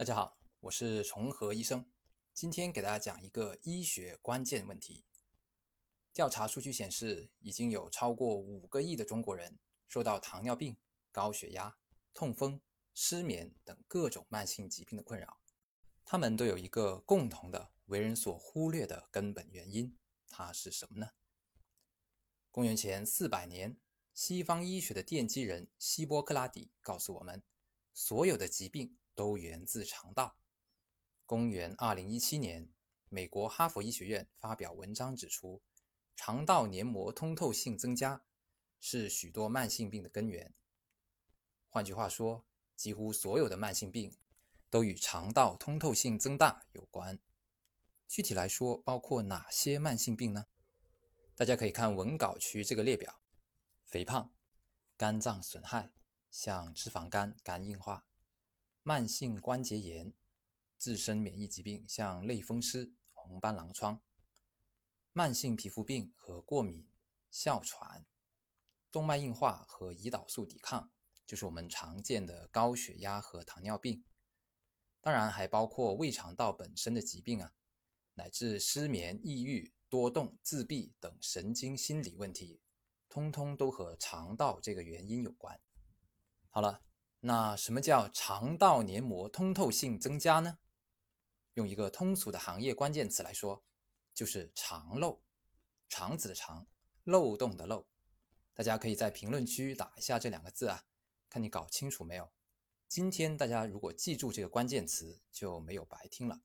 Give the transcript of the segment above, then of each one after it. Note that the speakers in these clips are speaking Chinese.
大家好，我是重和医生。今天给大家讲一个医学关键问题。调查数据显示，已经有超过五个亿的中国人受到糖尿病、高血压、痛风、失眠等各种慢性疾病的困扰。他们都有一个共同的、为人所忽略的根本原因，它是什么呢？公元前四百年，西方医学的奠基人希波克拉底告诉我们，所有的疾病。都源自肠道。公元二零一七年，美国哈佛医学院发表文章指出，肠道黏膜通透性增加是许多慢性病的根源。换句话说，几乎所有的慢性病都与肠道通透性增大有关。具体来说，包括哪些慢性病呢？大家可以看文稿区这个列表：肥胖、肝脏损害，像脂肪肝、肝硬化。慢性关节炎、自身免疫疾病，像类风湿、红斑狼疮；慢性皮肤病和过敏、哮喘；动脉硬化和胰岛素抵抗，就是我们常见的高血压和糖尿病。当然，还包括胃肠道本身的疾病啊，乃至失眠、抑郁、多动、自闭等神经心理问题，通通都和肠道这个原因有关。好了。那什么叫肠道黏膜通透性增加呢？用一个通俗的行业关键词来说，就是肠漏，肠子的肠，漏洞的漏。大家可以在评论区打一下这两个字啊，看你搞清楚没有。今天大家如果记住这个关键词，就没有白听了。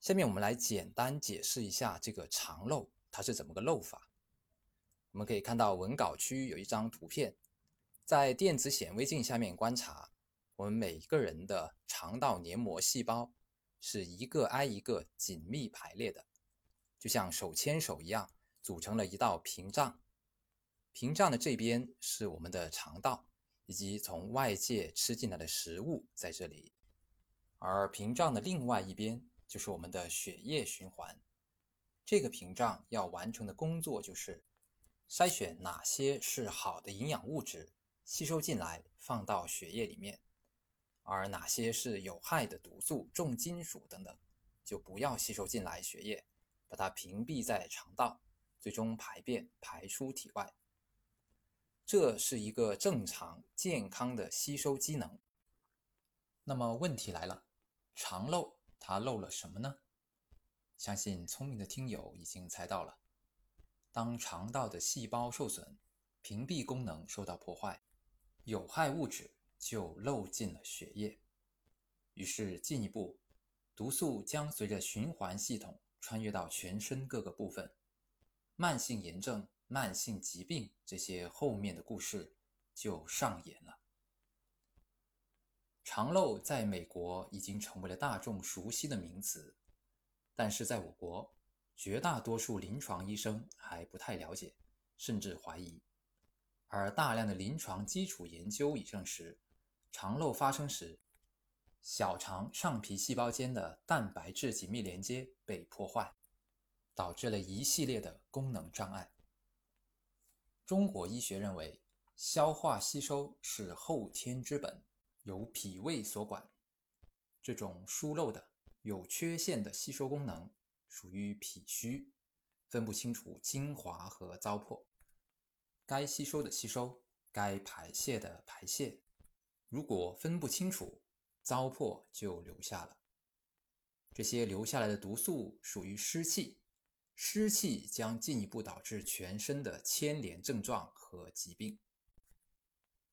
下面我们来简单解释一下这个肠漏它是怎么个漏法。我们可以看到文稿区有一张图片。在电子显微镜下面观察，我们每一个人的肠道黏膜细胞是一个挨一个紧密排列的，就像手牵手一样，组成了一道屏障。屏障的这边是我们的肠道以及从外界吃进来的食物在这里，而屏障的另外一边就是我们的血液循环。这个屏障要完成的工作就是筛选哪些是好的营养物质。吸收进来，放到血液里面，而哪些是有害的毒素、重金属等等，就不要吸收进来血液，把它屏蔽在肠道，最终排便排出体外。这是一个正常健康的吸收机能。那么问题来了，肠漏它漏了什么呢？相信聪明的听友已经猜到了，当肠道的细胞受损，屏蔽功能受到破坏。有害物质就漏进了血液，于是进一步，毒素将随着循环系统穿越到全身各个部分，慢性炎症、慢性疾病这些后面的故事就上演了。肠漏在美国已经成为了大众熟悉的名词，但是在我国，绝大多数临床医生还不太了解，甚至怀疑。而大量的临床基础研究已证实，肠漏发生时，小肠上皮细胞间的蛋白质紧密连接被破坏，导致了一系列的功能障碍。中国医学认为，消化吸收是后天之本，由脾胃所管。这种疏漏的、有缺陷的吸收功能，属于脾虚，分不清楚精华和糟粕。该吸收的吸收，该排泄的排泄，如果分不清楚，糟粕就留下了。这些留下来的毒素属于湿气，湿气将进一步导致全身的牵连症状和疾病。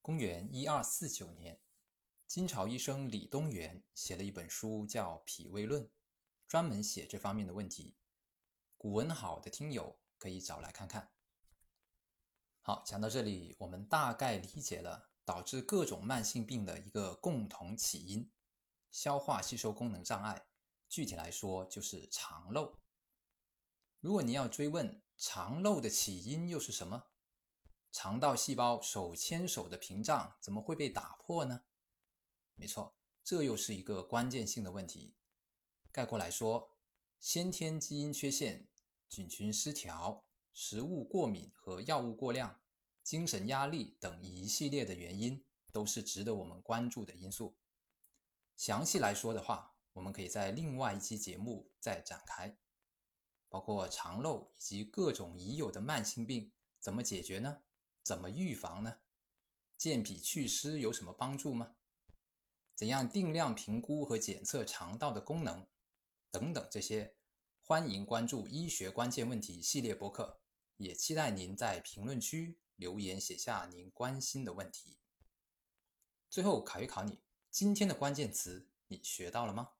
公元一二四九年，金朝医生李东垣写了一本书，叫《脾胃论》，专门写这方面的问题。古文好的听友可以找来看看。好，讲到这里，我们大概理解了导致各种慢性病的一个共同起因——消化吸收功能障碍。具体来说，就是肠漏。如果你要追问肠漏的起因又是什么，肠道细胞手牵手的屏障怎么会被打破呢？没错，这又是一个关键性的问题。概括来说，先天基因缺陷、菌群失调。食物过敏和药物过量、精神压力等一系列的原因，都是值得我们关注的因素。详细来说的话，我们可以在另外一期节目再展开，包括肠漏以及各种已有的慢性病怎么解决呢？怎么预防呢？健脾祛湿有什么帮助吗？怎样定量评估和检测肠道的功能？等等这些，欢迎关注医学关键问题系列播客，也期待您在评论区留言写下您关心的问题。最后考一考你，今天的关键词你学到了吗？